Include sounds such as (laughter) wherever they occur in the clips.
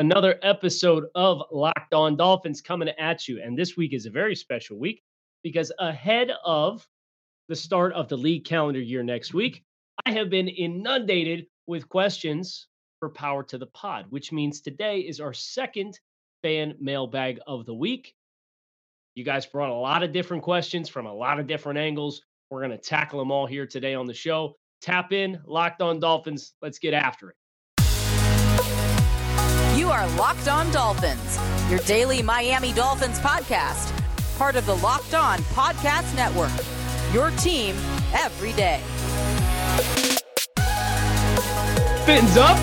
Another episode of Locked On Dolphins coming at you. And this week is a very special week because ahead of the start of the league calendar year next week, I have been inundated with questions for Power to the Pod, which means today is our second fan mailbag of the week. You guys brought a lot of different questions from a lot of different angles. We're going to tackle them all here today on the show. Tap in, Locked On Dolphins. Let's get after it. Are Locked On Dolphins, your daily Miami Dolphins podcast, part of the Locked On Podcast Network. Your team every day. Fins up.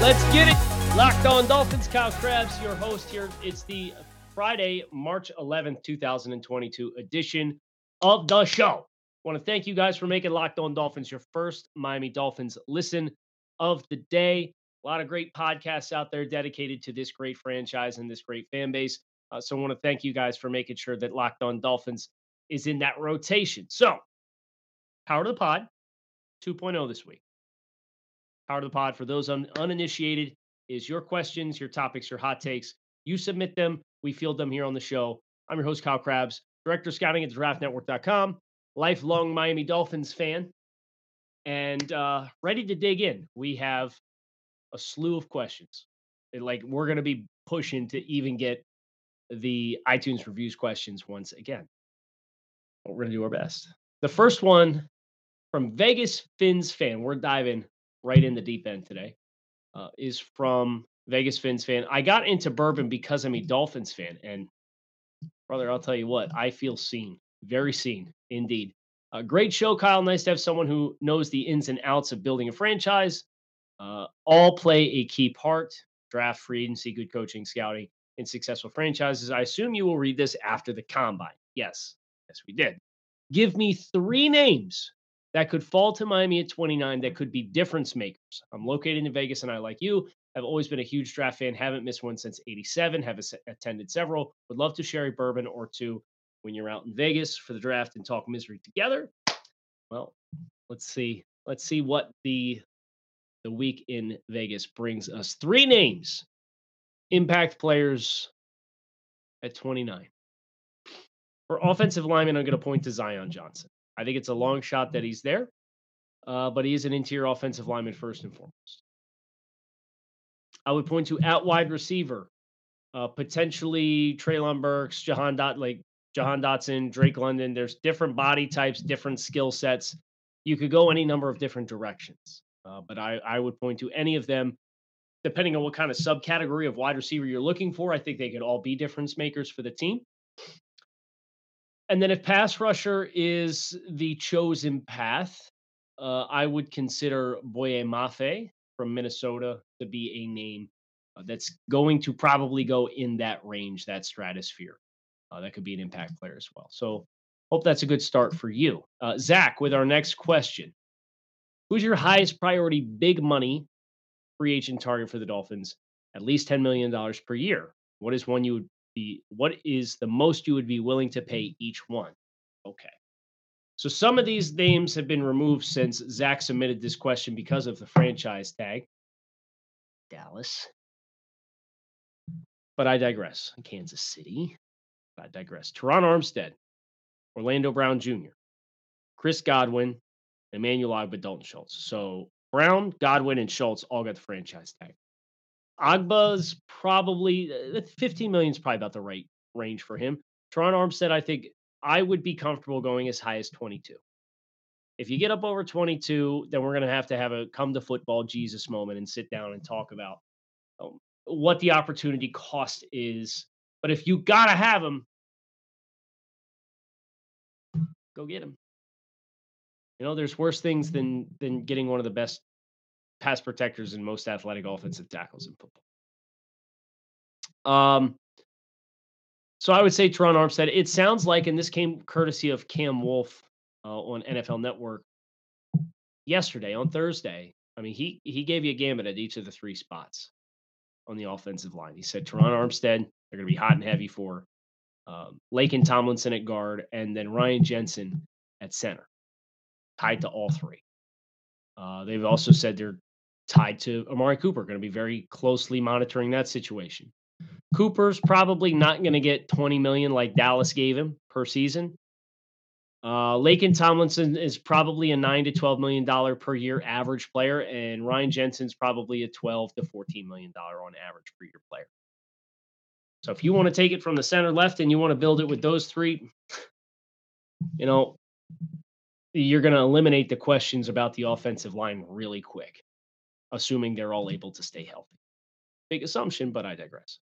Let's get it. Locked On Dolphins, Kyle Crabbs, your host here. It's the Friday, March 11th, 2022 edition of the show. Want to thank you guys for making Locked On Dolphins your first Miami Dolphins listen of the day. A lot of great podcasts out there dedicated to this great franchise and this great fan base. Uh, so I want to thank you guys for making sure that Locked On Dolphins is in that rotation. So, Power to the Pod 2.0 this week. Power to the Pod, for those un- uninitiated, is your questions, your topics, your hot takes. You submit them, we field them here on the show. I'm your host, Kyle Crabbs, director of scouting at draftnetwork.com, lifelong Miami Dolphins fan, and uh, ready to dig in. We have a slew of questions. like we're going to be pushing to even get the iTunes reviews questions once again. We're going to do our best. The first one from Vegas Fins fan. We're diving right in the deep end today. Uh, is from Vegas Fins fan. I got into bourbon because I'm a Dolphins fan, and brother, I'll tell you what, I feel seen, very seen indeed. A great show, Kyle. Nice to have someone who knows the ins and outs of building a franchise. Uh, all play a key part. Draft, free agency, good coaching, scouting, and successful franchises. I assume you will read this after the combine. Yes, yes, we did. Give me three names that could fall to Miami at 29 that could be difference makers. I'm located in Vegas and I, like you, I've always been a huge draft fan, haven't missed one since 87, have attended several. Would love to share a bourbon or two when you're out in Vegas for the draft and talk misery together. Well, let's see. Let's see what the the week in Vegas brings us. Three names, impact players at 29. For offensive lineman, I'm going to point to Zion Johnson. I think it's a long shot that he's there, uh, but he is an interior offensive lineman first and foremost. I would point to at wide receiver, uh, potentially Treylon Burks, Jahan Dot, like Jahan Dotson, Drake London. There's different body types, different skill sets. You could go any number of different directions, uh, but I, I would point to any of them, depending on what kind of subcategory of wide receiver you're looking for. I think they could all be difference makers for the team. And then if pass rusher is the chosen path, uh, I would consider Boye Mafe from Minnesota to be a name uh, that's going to probably go in that range, that stratosphere. Uh, that could be an impact player as well. So hope that's a good start for you. Uh, Zach, with our next question Who's your highest priority big money free agent target for the Dolphins? At least $10 million per year. What is one you would be what is the most you would be willing to pay mm-hmm. each one? Okay. So some of these names have been removed since Zach submitted this question because of the franchise tag. Dallas. But I digress. Kansas City. I digress. Terron Armstead, Orlando Brown Jr., Chris Godwin, Emmanuel Ogbah, Dalton Schultz. So Brown, Godwin, and Schultz all got the franchise tag. Ogbah's probably uh, 15 million is probably about the right range for him. Terron Armstead, I think I would be comfortable going as high as 22. If you get up over 22, then we're going to have to have a come to football Jesus moment and sit down and talk about um, what the opportunity cost is. But if you got to have him, go get him. You know, there's worse things than than getting one of the best pass protectors and most athletic offensive tackles in football. Um, So I would say Terron Armstead. It sounds like, and this came courtesy of Cam Wolfe uh, on NFL Network yesterday on Thursday. I mean, he he gave you a gambit at each of the three spots on the offensive line. He said Terron Armstead, they're going to be hot and heavy for um, and Tomlinson at guard, and then Ryan Jensen at center, tied to all three. Uh, they've also said they're tied to Amari Cooper, going to be very closely monitoring that situation. Cooper's probably not going to get 20 million like Dallas gave him per season. Uh, Laken Tomlinson is probably a nine to 12 million dollar per year average player, and Ryan Jensen's probably a 12 to 14 million dollar on average per year player. So if you want to take it from the center left and you want to build it with those three, you know, you're going to eliminate the questions about the offensive line really quick, assuming they're all able to stay healthy. Big assumption, but I digress.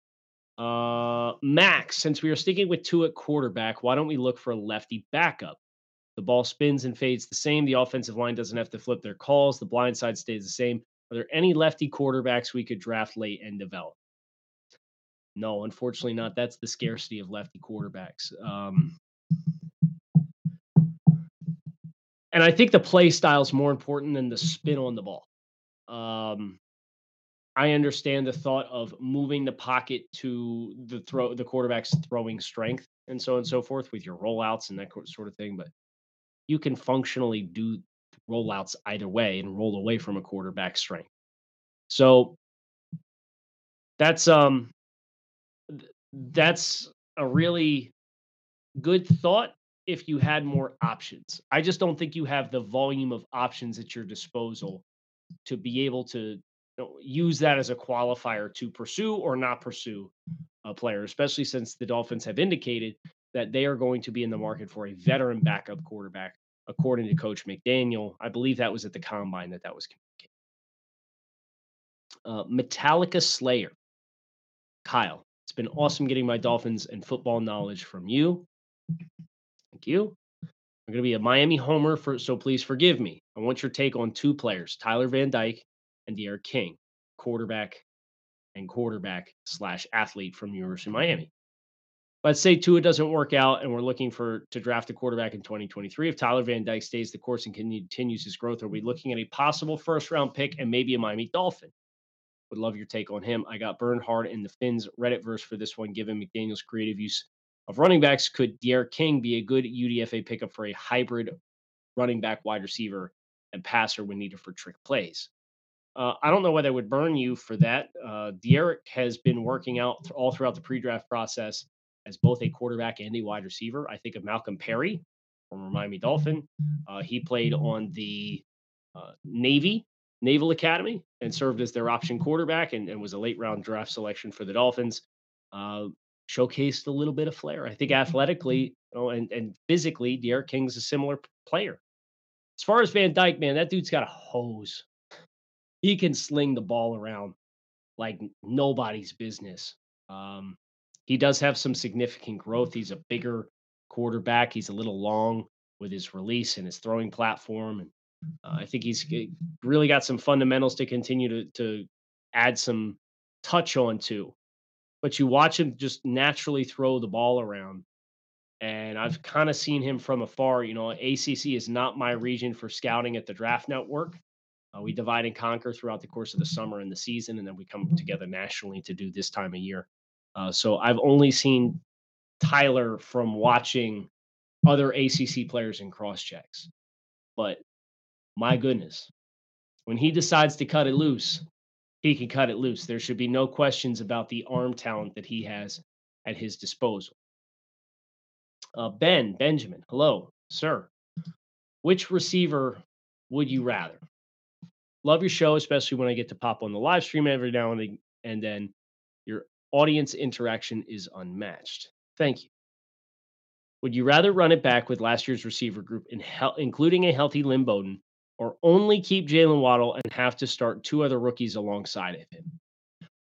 Uh, Max, since we are sticking with two at quarterback, why don't we look for a lefty backup? The ball spins and fades the same. The offensive line doesn't have to flip their calls. The blind side stays the same. Are there any lefty quarterbacks we could draft late and develop? No, unfortunately not. That's the scarcity of lefty quarterbacks. Um, and I think the play style is more important than the spin on the ball. Um, I understand the thought of moving the pocket to the throw the quarterback's throwing strength and so on and so forth with your rollouts and that sort of thing, but you can functionally do rollouts either way and roll away from a quarterback strength. So that's um that's a really good thought if you had more options. I just don't think you have the volume of options at your disposal to be able to know, use that as a qualifier to pursue or not pursue a player, especially since the Dolphins have indicated that they are going to be in the market for a veteran backup quarterback, according to Coach McDaniel. I believe that was at the combine that that was communicated. Uh, Metallica Slayer, Kyle. It's been awesome getting my Dolphins and football knowledge from you. Thank you. I'm going to be a Miami homer, for, so please forgive me. I want your take on two players, Tyler Van Dyke and D'Eriq King, quarterback and quarterback slash athlete from University of Miami. Let's say Tua doesn't work out and we're looking for to draft a quarterback in 2023. If Tyler Van Dyke stays the course and continues his growth, are we looking at a possible first round pick and maybe a Miami Dolphin? Would love your take on him. I got burned hard in the Finns Reddit verse for this one, given McDaniel's creative use of running backs. Could D'Eriq King be a good UDFA pickup for a hybrid running back, wide receiver, and passer when needed for trick plays? Uh, I don't know whether it would burn you for that. Uh, has been working out th- all throughout the pre-draft process as both a quarterback and a wide receiver. I think of Malcolm Perry, former Miami Dolphin. Uh, he played on the uh, Navy Naval Academy and served as their option quarterback and, and was a late round draft selection for the Dolphins. Uh, showcased a little bit of flair. I think athletically you know, and, and physically, D'Eriq King's a similar player. As far as Van Dyke, man, that dude's got a hose he can sling the ball around like nobody's business. Um, he does have some significant growth. He's a bigger quarterback. He's a little long with his release and his throwing platform, and uh, I think he's really got some fundamentals to continue to to add some touch on to. But you watch him just naturally throw the ball around, and I've kind of seen him from afar. You know, ACC is not my region for scouting at the Draft Network. Uh, we divide and conquer throughout the course of the summer and the season, and then we come together nationally to do this time of year. Uh, so I've only seen Tyler from watching other ACC players in cross checks. But my goodness, when he decides to cut it loose, he can cut it loose. There should be no questions about the arm talent that he has at his disposal. Uh, ben, Benjamin, hello, sir. Which receiver would you rather? Love your show, especially when I get to pop on the live stream every now and then. And then your audience interaction is unmatched. Thank you. Would you rather run it back with last year's receiver group, in he- including a healthy Lynn Bowden, or only keep Jalen Waddle and have to start two other rookies alongside of him?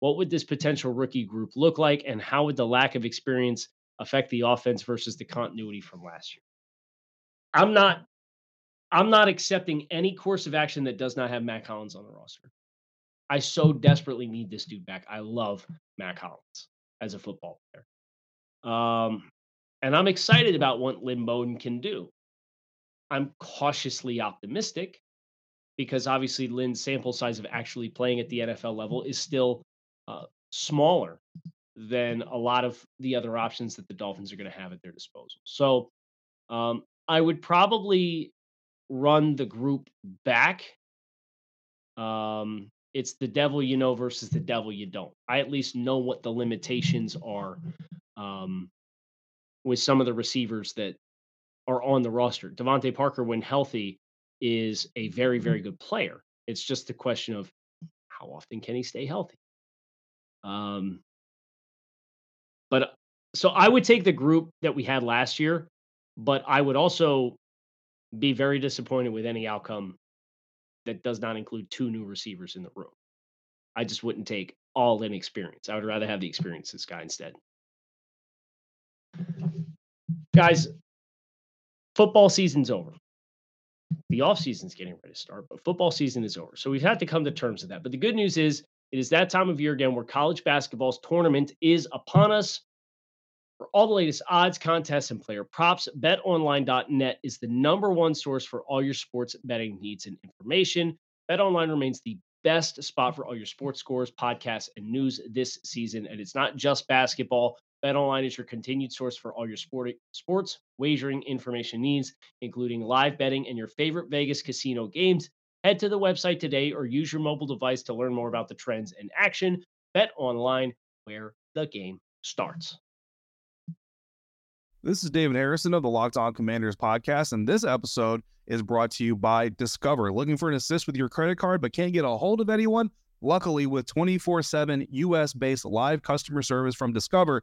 What would this potential rookie group look like, and how would the lack of experience affect the offense versus the continuity from last year? I'm not I'm not accepting any course of action that does not have Matt Collins on the roster. I so desperately need this dude back. I love Matt Collins as a football player. Um, and I'm excited about what Lynn Bowden can do. I'm cautiously optimistic because obviously Lynn's sample size of actually playing at the NFL level is still uh, smaller than a lot of the other options that the Dolphins are going to have at their disposal. So um, I would probably run the group back. Um, it's the devil you know versus the devil you don't. I at least know what the limitations are um, with some of the receivers that are on the roster. DeVante Parker, when healthy, is a very, very good player. It's just the question of how often can he stay healthy. Um, but so I would take the group that we had last year, but I would also be very disappointed with any outcome that does not include two new receivers in the room. I just wouldn't take all in experience. I would rather have the experience this guy instead. Guys, football season's over. The off season's getting ready to start, but football season is over. So we've had to come to terms with that. But the good news is it is that time of year again where college basketball's tournament is upon us. For all the latest odds, contests, and player props, betonline.net is the number one source for all your sports betting needs and information. BetOnline remains the best spot for all your sports scores, podcasts, and news this season. And it's not just basketball. BetOnline is your continued source for all your sport, sports wagering information needs, including live betting and your favorite Vegas casino games. Head to the website today or use your mobile device to learn more about the trends in action. Bet online where the game starts. This is David Harrison of the Locked On Commanders podcast, and this episode is brought to you by Discover. Looking for an assist with your credit card but can't get a hold of anyone? Luckily, with 24 7 US based live customer service from Discover,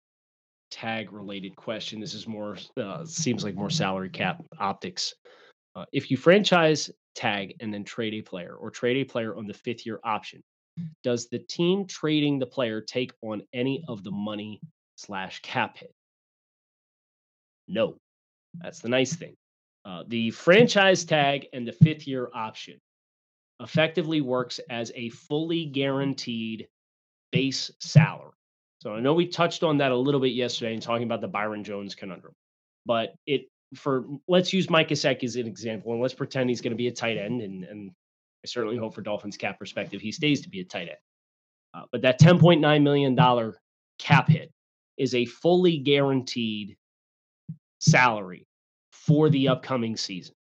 tag related question. This is more, uh, seems like more salary cap optics. Uh, if you franchise tag and then trade a player or trade a player on the fifth year option, does the team trading the player take on any of the money slash cap hit? No. That's the nice thing. Uh, the franchise tag and the fifth year option effectively works as a fully guaranteed base salary. So I know we touched on that a little bit yesterday in talking about the Byron Jones conundrum, but it for let's use Mike Gesicki as an example, and let's pretend he's going to be a tight end, and and I certainly hope for Dolphins cap perspective he stays to be a tight end. Uh, but that ten point nine million dollar cap hit is a fully guaranteed salary for the upcoming season.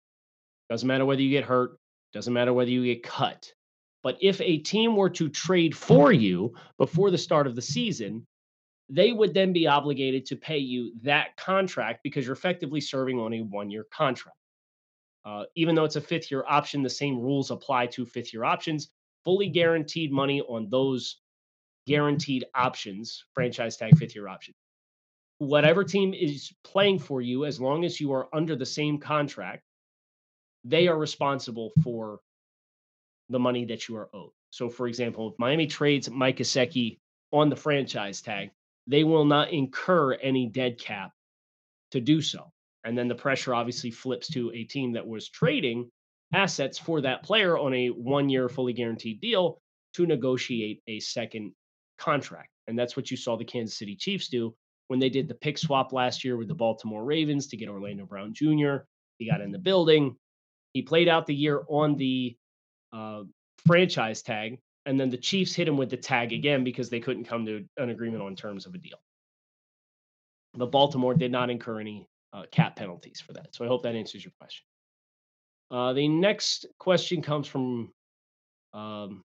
Doesn't matter whether you get hurt, doesn't matter whether you get cut. But if a team were to trade for you before the start of the season, they would then be obligated to pay you that contract because you're effectively serving on a one year contract. Uh, even though it's a fifth year option, the same rules apply to fifth year options. Fully guaranteed money on those guaranteed options, franchise tag fifth year option. Whatever team is playing for you, as long as you are under the same contract, they are responsible for the money that you are owed. So, for example, if Miami trades Mike Gesicki on the franchise tag, they will not incur any dead cap to do so. And then the pressure obviously flips to a team that was trading assets for that player on a one year fully guaranteed deal to negotiate a second contract. And that's what you saw the Kansas City Chiefs do when they did the pick swap last year with the Baltimore Ravens to get Orlando Brown Jr. He got in the building. He played out the year on the uh, franchise tag and then the Chiefs hit him with the tag again because they couldn't come to an agreement on terms of a deal. But Baltimore did not incur any uh, cap penalties for that. So I hope that answers your question. Uh, the next question comes from um,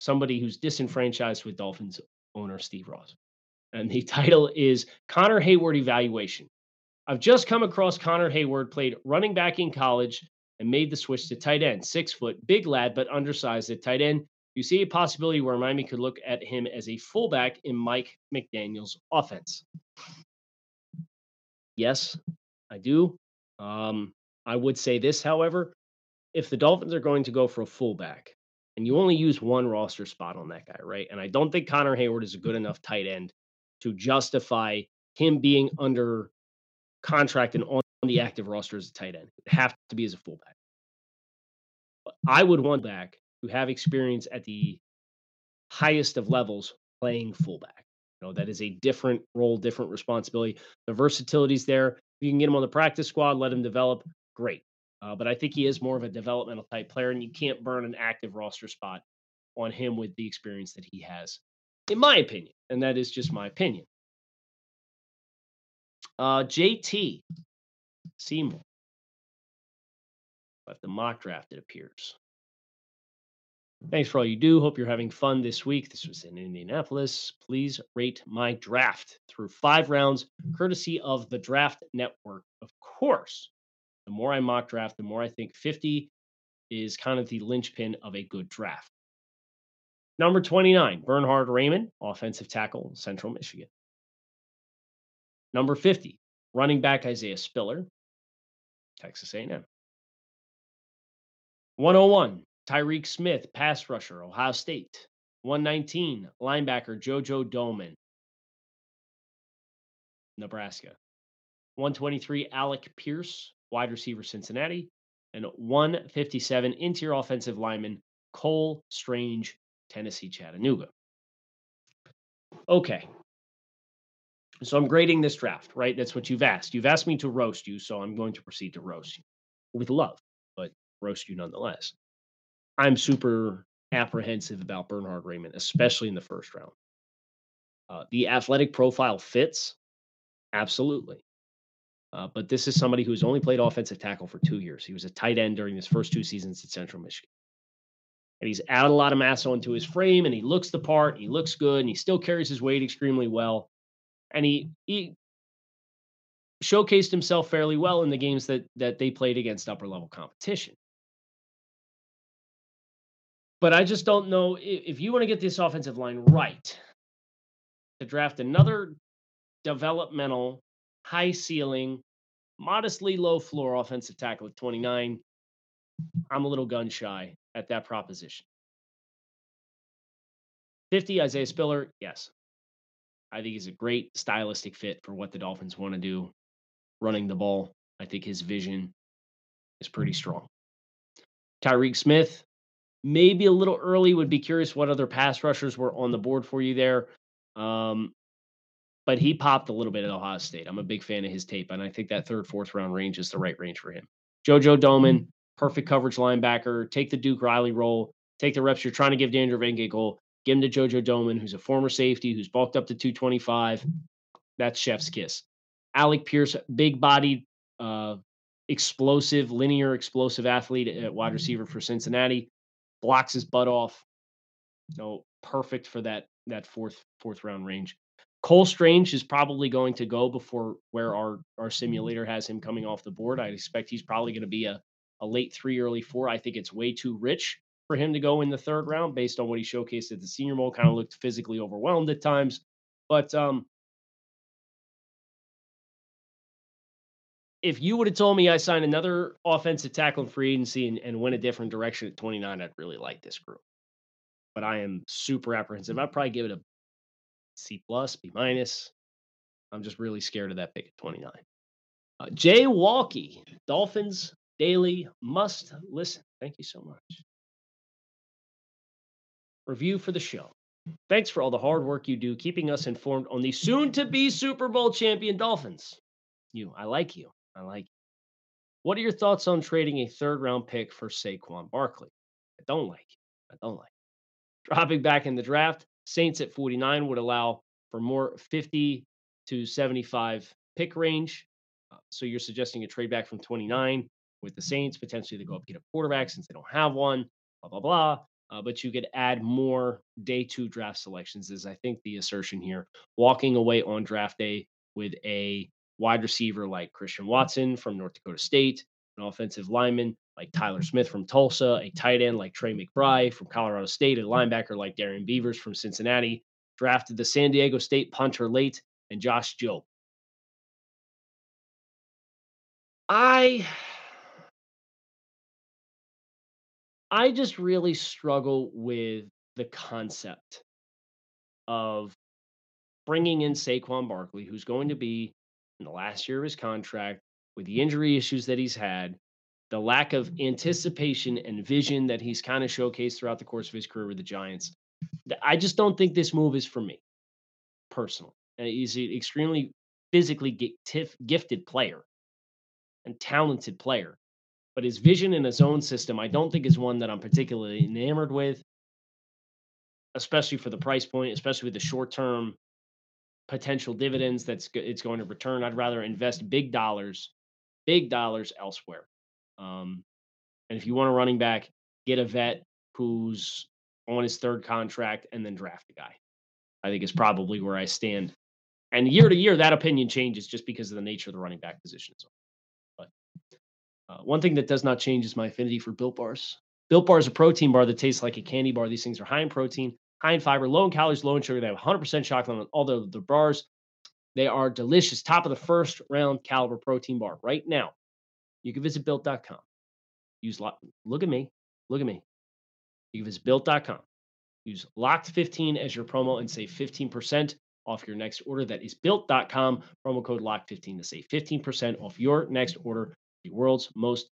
somebody who's disenfranchised with Dolphins owner Steve Ross. And the (laughs) title is Connor Heyward Evaluation. I've just come across Connor Heyward, played running back in college and made the switch to tight end. Six foot, big lad, but undersized at tight end you see a possibility where Miami could look at him as a fullback in Mike McDaniel's offense? Yes, I do. Um, I would say this, however, if the Dolphins are going to go for a fullback and you only use one roster spot on that guy, right? And I don't think Connor Heyward is a good enough tight end to justify him being under contract and on the active roster as a tight end. It have to be as a fullback. I would want back who have experience at the highest of levels playing fullback. You know, that is a different role, different responsibility. The versatility's there. You can get him on the practice squad, let him develop, great. Uh, but I think he is more of a developmental type player, and you can't burn an active roster spot on him with the experience that he has, in my opinion. And that is just my opinion. Uh, JT Seymour left the mock draft, it appears. Thanks for all you do. Hope you're having fun this week. This was in Indianapolis. Please rate my draft through five rounds, courtesy of the Draft Network. Of course, the more I mock draft, the more I think 50 is kind of the linchpin of a good draft. Number 29, Bernhard Raimann, offensive tackle, Central Michigan. Number 50, running back Isaiah Spiller, Texas A&M. 101, Tyreke Smith, pass rusher, Ohio State. 119, linebacker Jojo Domann, Nebraska. 123, Alec Pierce, wide receiver Cincinnati. And 157, interior offensive lineman Cole Strange, Tennessee Chattanooga. Okay. So I'm grading this draft, right? That's what you've asked. You've asked me to roast you, so I'm going to proceed to roast you with love, but roast you nonetheless. I'm super apprehensive about Bernhard Raimann, especially in the first round. Uh, the athletic profile fits, absolutely. Uh, but this is somebody who's only played offensive tackle for two years. He was a tight end during his first two seasons at Central Michigan. And he's added a lot of mass onto his frame, and he looks the part. He looks good, and he still carries his weight extremely well. And he he showcased himself fairly well in the games that that they played against upper level competition. But I just don't know if, you want to get this offensive line right to draft another developmental, high ceiling, modestly low floor offensive tackle at 29. I'm a little gun shy at that proposition. 50, Isaiah Spiller, yes. I think he's a great stylistic fit for what the Dolphins want to do running the ball. I think his vision is pretty strong. Tyreke Smith, maybe a little early. Would be curious what other pass rushers were on the board for you there. Um, but he popped a little bit at Ohio State. I'm a big fan of his tape, and I think that third, fourth round range is the right range for him. JoJo Domann, perfect coverage linebacker. Take the Duke Riley role. Take the reps you're trying to give Daniel Van Ginkel. Give him to JoJo Domann, who's a former safety, who's bulked up to 225. That's chef's kiss. Alec Pierce, big bodied, uh, explosive, linear, explosive athlete at wide receiver for Cincinnati blocks his butt off. So perfect for that that fourth fourth round range. Cole Strange is probably going to go before where our our simulator has him coming off the board. I expect he's probably going to be a a late three, early four. I think it's way too rich for him to go in the third round based on what he showcased at the Senior Bowl. Kind of looked physically overwhelmed at times, but um, if you would have told me I signed another offensive tackle in free agency and, and went a different direction at 29, I'd really like this group. But I am super apprehensive. I'd probably give it a C plus, B minus. I'm just really scared of that pick at 29. Uh, Jay Walkie, Dolphins Daily must listen. Thank you so much. Review for the show. Thanks for all the hard work you do keeping us informed on the soon to be Super Bowl champion Dolphins. You, I like you. I like it. What are your thoughts on trading a third round pick for Saquon Barkley? I don't like it. I don't like it. Dropping back in the draft, Saints at 49 would allow for more 50 to 75 pick range. Uh, so you're suggesting a trade back from 29 with the Saints, potentially to go up get a quarterback since they don't have one, blah, blah, blah. Uh, but you could add more day two draft selections, is I think the assertion here. Walking away on draft day with a wide receiver like Christian Watson from North Dakota State, an offensive lineman like Tyler mm-hmm. Smith from Tulsa, a tight end like Trey McBride from Colorado State, a linebacker like Darrian Beavers from Cincinnati, drafted the San Diego State punter late, and Josh Jobe. I I just really struggle with the concept of bringing in Saquon Barkley, who's going to be in the last year of his contract with the injury issues that he's had, the lack of anticipation and vision that he's kind of showcased throughout the course of his career with the Giants. I just don't think this move is for me, personally. Uh, he's an extremely physically gifted player and talented player. But his vision in his own system, I don't think is one that I'm particularly enamored with, especially for the price point, especially with the short term potential dividends that's it's going to return. I'd rather invest big dollars, big dollars elsewhere. Um, and if you want a running back, get a vet who's on his third contract and then draft a guy. I think is probably where I stand. And year to year, that opinion changes just because of the nature of the running back position. But uh, one thing that does not change is my affinity for Built Bars. Built Bar is a protein bar that tastes like a candy bar. These things are high in protein, high in fiber, low in calories, low in sugar. They have 100% chocolate on all the, the bars. They are delicious, top of the first round caliber protein bar. Right now, you can visit built.com. Use look at me, look at me. You can visit built.com. Use locked15 as your promo and save 15% off your next order. That is built.com. Promo code locked15 to save 15% off your next order. The world's most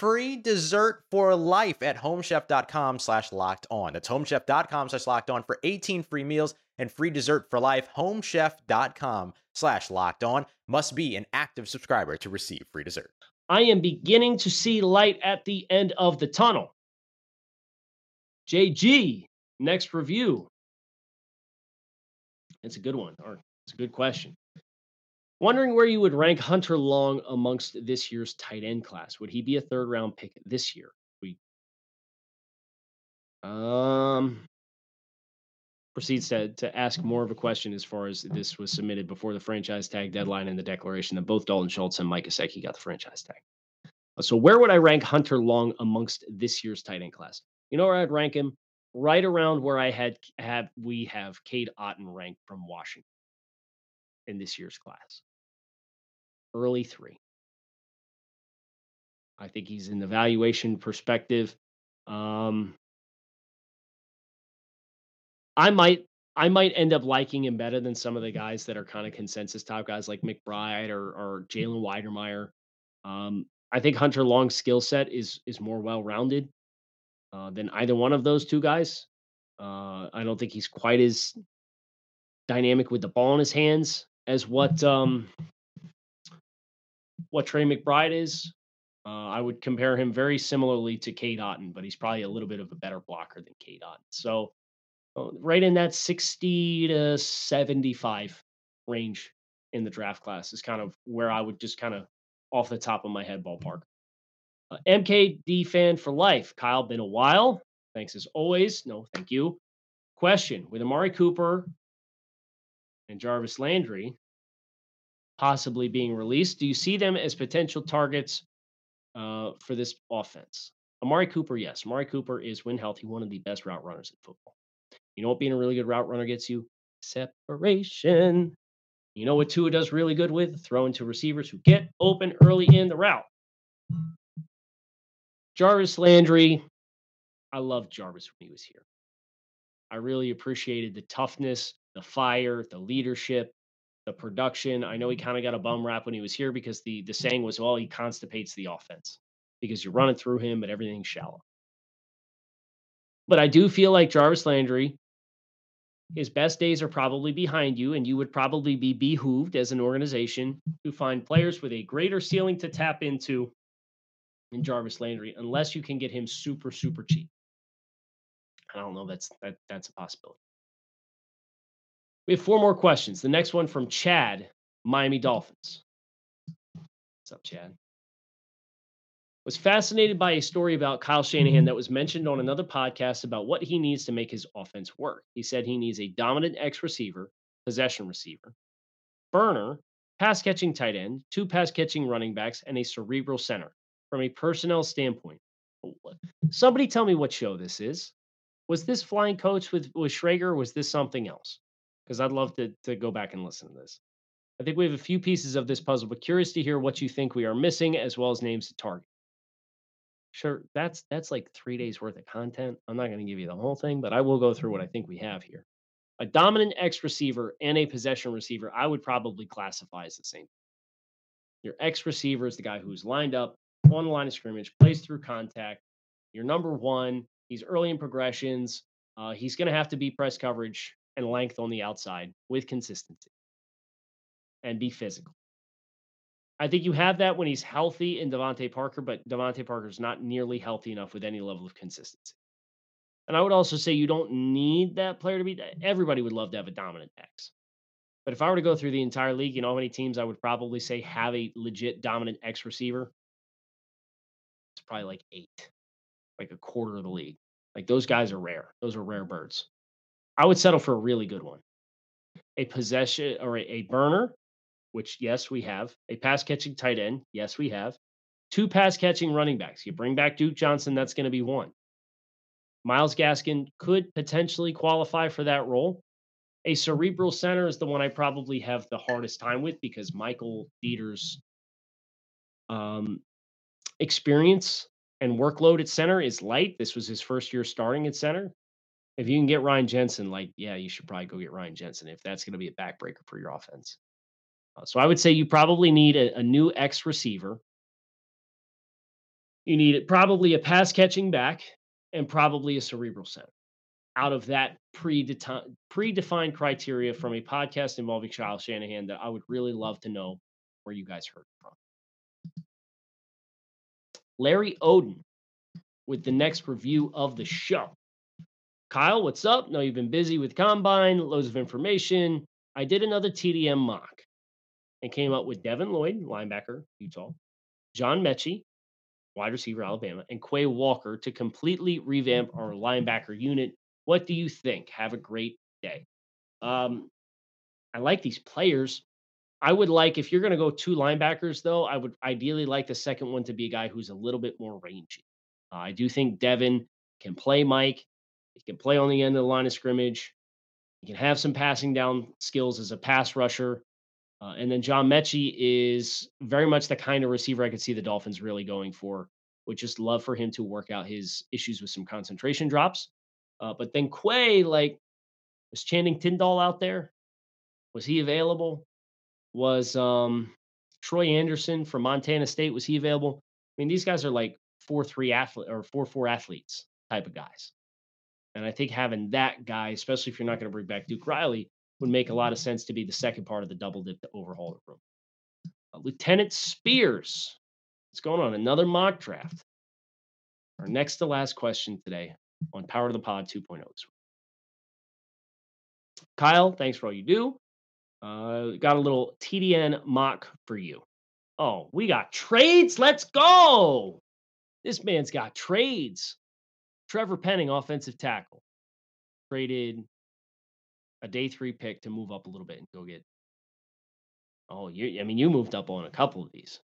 free dessert for life at homechef.com slash locked on. That's homechef.com slash locked on for 18 free meals and free dessert for life. Homechef.com slash locked on must be an active subscriber to receive free dessert. I am beginning to see light at the end of the tunnel. JG, next review. It's a good one, or it's a good question. Wondering where you would rank Hunter Long amongst this year's tight end class. Would he be a third round pick this year? We um proceeds to, to ask more of a question as far as this was submitted before the franchise tag deadline and the declaration that both Dalton Schultz and Mike Gesicki got the franchise tag. So where would I rank Hunter Long amongst this year's tight end class? You know where I'd rank him? Right around where I had have we have Cade Otton ranked from Washington in this year's class early three. I think he's in the valuation perspective. Um, I might I might end up liking him better than some of the guys that are kind of consensus top guys like McBride or, or Jalen Wydermyer. Um, I think Hunter Long's skill set is is more well rounded uh, than either one of those two guys. Uh, I don't think he's quite as dynamic with the ball in his hands as what um, what Trey McBride is. Uh, I would compare him very similarly to Cade Otton, but he's probably a little bit of a better blocker than Cade Otton. So, uh, right in that 60 to 75 range in the draft class is kind of where I would just kind of off the top of my head ballpark. Uh, MKD fan for life. Kyle, been a while. Thanks as always. No, thank you. Question With Amari Cooper and Jarvis Landry, possibly being released. Do you see them as potential targets uh, for this offense? Amari Cooper, yes. Amari Cooper is, when healthy, one of the best route runners in football. You know what being a really good route runner gets you? Separation. You know what Tua does really good with? Throwing to receivers who get open early in the route. Jarvis Landry, I loved Jarvis when he was here. I really appreciated the toughness, the fire, the leadership, the production. I know he mm-hmm. kind of got a bum rap when he was here because the the saying was, well, he constipates the offense because you're mm-hmm. running through him, but everything's shallow. But I do feel like Jarvis Landry, his best days are probably behind you, and you would probably be behooved as an organization to find players with a greater ceiling to tap into in Jarvis Landry unless you can get him super, super cheap. I don't know. That's that that's a possibility. We have four more questions. The next one from Chad, Miami Dolphins. What's up, Chad? Was fascinated by a story about Kyle Shanahan that was mentioned on another podcast about what he needs to make his offense work. He said he needs a dominant X receiver, possession receiver, burner, pass catching tight end, two pass catching running backs, and a cerebral center. From a personnel standpoint, somebody tell me what show this is. Was this Flying Coach with with Schrager? Was this something else? Because I'd love to to go back and listen to this. I think we have a few pieces of this puzzle, but curious to hear what you think we are missing, as well as names to target. Sure, that's that's like three days worth of content. I'm not going to give you the whole thing, but I will go through what I think we have here. A dominant X receiver and a possession receiver, I would probably classify as the same. Your X receiver is the guy who's lined up on the line of scrimmage, plays through contact. Your number one, he's early in progressions. Uh, he's going to have to be press coverage and length on the outside with consistency and be physical. I think you have that when he's healthy in DeVante Parker, but DeVante Parker is not nearly healthy enough with any level of consistency. And I would also say you don't need that player to be. Everybody would love to have a dominant X. But if I were to go through the entire league, you know how many teams I would probably say have a legit dominant X receiver? It's probably like eight, like a quarter of the league. Like those guys are rare. Those are rare birds. I would settle for a really good one. A possession or a, a burner which yes, we have. A pass catching tight end, yes, we have. Two pass catching running backs. You bring back Duke Johnson, that's going to be one. Myles Gaskin could potentially qualify for that role. A cerebral center is the one I probably have the hardest time with because Michael Deiter's um, experience and workload at center is light. This was his first year starting at center. If you can get Ryan Jensen, like, yeah, you should probably go get Ryan Jensen if that's going to be a backbreaker for your offense. Uh, so I would say you probably need a, a new X receiver. You need it probably a pass catching back and probably a cerebral center out of that predefined, predefined criteria from a podcast involving Kyle Shanahan that I would really love to know where you guys heard from. Larry Oden with the next review of the show. Kyle, what's up? Know you've been busy with Combine, loads of information. I did another TDN mock and came up with Devin Lloyd, linebacker, Utah, John Metchie, wide receiver, Alabama, and Quay Walker to completely revamp our linebacker unit. What do you think? Have a great day. Um, I like these players. I would like if you're going to go two linebackers, though. I would ideally like the second one to be a guy who's a little bit more rangy. Uh, I do think Devin can play Mike. He can play on the end of the line of scrimmage. He can have some passing down skills as a pass rusher. Uh, and then John Metchie is very much the kind of receiver I could see the Dolphins really going for. Would just love for him to work out his issues with some concentration drops. Uh, but then Quay, like, was Channing Tindall out there? Was he available? Was um, Troy Anderson from Montana State? Was he available? I mean, these guys are like four three athlete or four four athletes type of guys. And I think having that guy, especially if you're not going to bring back Duke Riley, would make a lot of sense to be the second part of the double dip to overhaul the room. Uh, Lieutenant Spears, what's going on? Another mock draft. Our next to last question today on Power to the Pod 2.0. Kyle, thanks for all you do. Uh, got a little TDN mock for you. Oh, we got trades. Let's go. This man's got trades. Trevor Penning, offensive tackle, traded a day three pick to move up a little bit and go get. Oh, you! I mean, you moved up on a couple of these.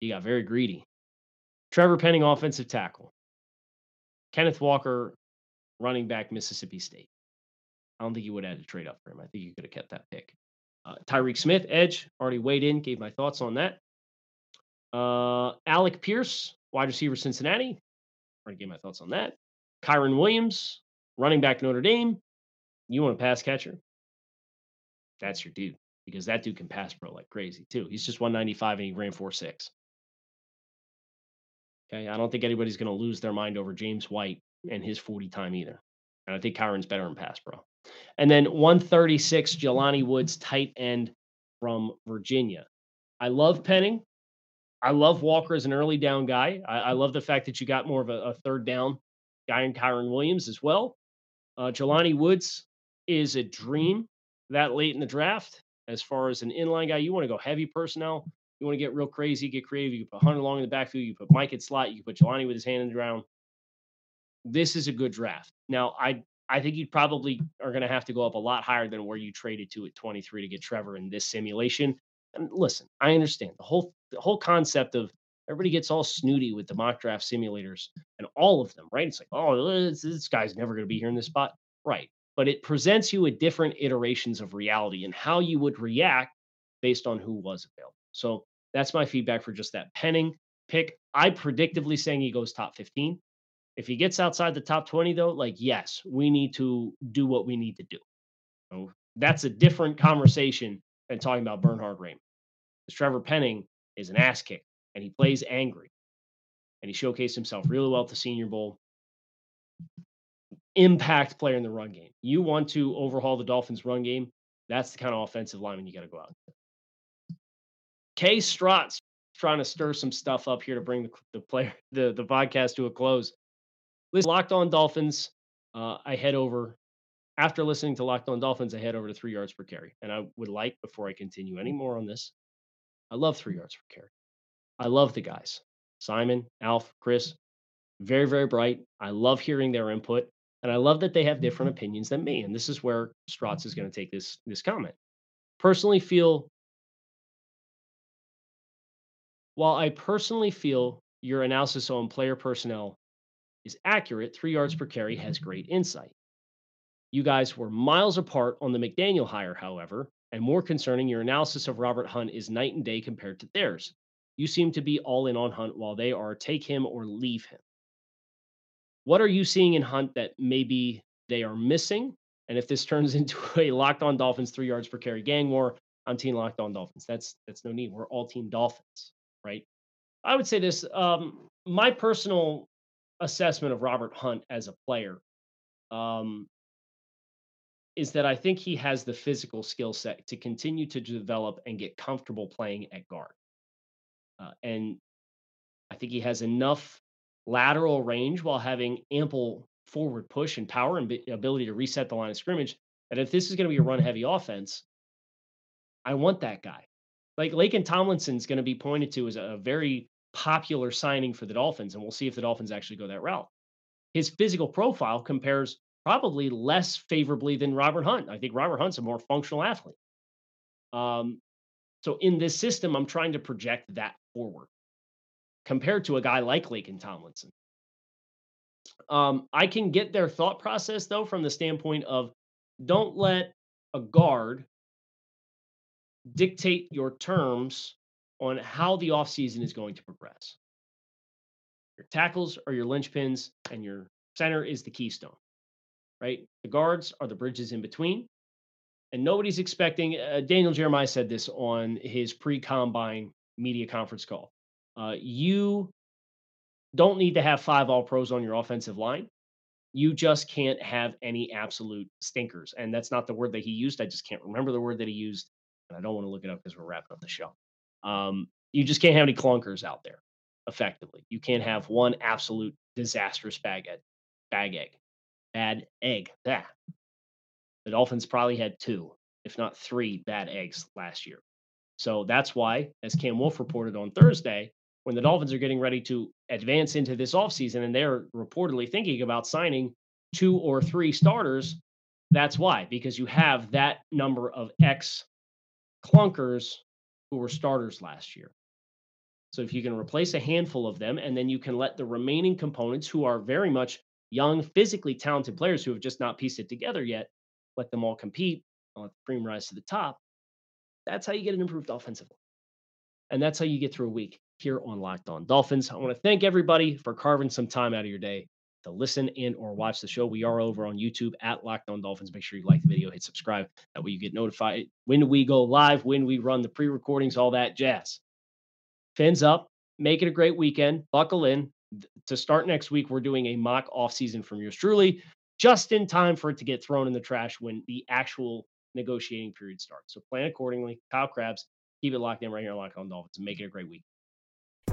You got very greedy. Trevor Penning, offensive tackle. Kenneth Walker, running back, Mississippi State. I don't think you would have had to trade up for him. I think you could have kept that pick. Uh, Tyreke Smith, edge, already weighed in, gave my thoughts on that. Uh, Alec Pierce, wide receiver, Cincinnati. Already gave my thoughts on that. Kyren Williams, running back, Notre Dame. You want a pass catcher? That's your dude because that dude can pass pro like crazy too. He's just 195 and he ran 4.6. Okay. I don't think anybody's going to lose their mind over James White and his 40 time either. And I think Kyren's better in pass pro. And then 136, Jelani Woods, tight end from Virginia. I love Penning. I love Walker as an early down guy. I, I love the fact that you got more of a, a third down guy in Kyren Williams as well. Uh, Jelani Woods is a dream that late in the draft. As far as an inline guy, you want to go heavy personnel. You want to get real crazy, get creative. You can put Hunter Long in the backfield. You put Mike at slot. You can put Jelani with his hand in the ground. This is a good draft. Now, I I think you probably are going to have to go up a lot higher than where you traded to at 23 to get Trevor in this simulation. And listen, I understand the whole the whole concept of everybody gets all snooty with the mock draft simulators and all of them, right? It's like, oh, uh, this, this guy's never going to be here in this spot, right? But it presents you with different iterations of reality and how you would react based on who was available. So that's my feedback for just that Penning pick. I predictively saying he goes top 15. If he gets outside the top 20, though, like, yes, we need to do what we need to do. So that's a different conversation than talking about Bernhard Raimann. Because Trevor Penning is an ass kick and he plays angry. And he showcased himself really well at the Senior Bowl. Impact player in the run game. You want to overhaul the Dolphins' run game. That's the kind of offensive lineman you got to go out. K. Strot's trying to stir some stuff up here to bring the, the player (laughs) the the podcast to a close. Listen, Locked On Dolphins. Uh, I head over after listening to Locked On Dolphins. I head over to three yards per carry, and I would like before I continue any more on this. I love three yards per carry. I love the guys, Simon, Alf, Chris, mm-hmm. very very bright. I love hearing their input, and I love that they have different mm-hmm. opinions than me. And this is where Strotz is going to take this this comment. Personally, feel while I personally feel your analysis on player personnel is accurate, three yards mm-hmm. per carry has great insight. You guys were miles apart on the McDaniel hire, however, and more concerning, your analysis of Robert Hunt is night and day compared to theirs. You seem to be all in on Hunt while they are take him or leave him. What are you seeing in Hunt that maybe they are missing? And if this turns (laughs) into a locked on Dolphins three yards per carry gang war, I'm team locked on Dolphins. That's that's no need. We're all team Dolphins, right? I would say this. Um, my personal assessment of Robert Hunt as a player um, is that I think he has the physical skill set to continue to develop and get comfortable playing at guard. Uh, and I think he has enough lateral range while having ample forward push and power and ability to reset the line of scrimmage. And if this is going to be a run heavy offense, I want that guy. Like Laken Tomlinson's going to be pointed to as a very popular signing for the Dolphins, and we'll see if the Dolphins actually go that route. His physical profile compares probably less favorably than Robert Hunt. I think Robert Hunt's a more functional athlete. Um, so in this system, I'm trying to project that forward compared to a guy like Laken Tomlinson. Um, I can get their thought process though from the standpoint of don't let a guard dictate your terms on how the offseason is going to progress. Your tackles are your linchpins, and your center is the keystone, right? The guards are the bridges in between. And nobody's expecting, uh, Daniel Jeremiah said this on his pre combine media conference call. Uh, you don't need to have five all pros on your offensive line. You just can't have any absolute stinkers. And that's not the word that he used. I just can't remember the word that he used. And I don't want to look it up because we're wrapping up the show. Um, you just can't have any clunkers out there effectively. You can't have one absolute disastrous bag egg, bag egg, bad egg. That the Dolphins probably had two, if not three, bad eggs last year. So that's why, as Cam Wolfe reported on Thursday, when the Dolphins are getting ready to advance into this offseason and they're reportedly thinking about signing two or three starters, that's why, because you have that number of X clunkers who were starters last year. So if you can replace a handful of them, and then you can let the remaining components who are very much young, physically talented mm-hmm. players who have just not pieced it together yet, let them all compete, let the cream rise to the top. That's how you get an improved offensive line. And that's how you get through a week here on Locked On Dolphins. I want to thank everybody for carving some time out of your day to listen in or watch the show. We are over on YouTube at Locked On Dolphins. Make sure you like the video, hit subscribe. That way you get notified when we go live, when we run the pre recordings, all that jazz. Fins up. Make it a great weekend. Buckle in. To start next week, we're doing a mock offseason from yours truly, just in time for it to get thrown in the trash when the actual negotiating period starts. So plan accordingly. Kyle Crabbs, keep it locked in right here on Locked On Dolphins and make it a great week.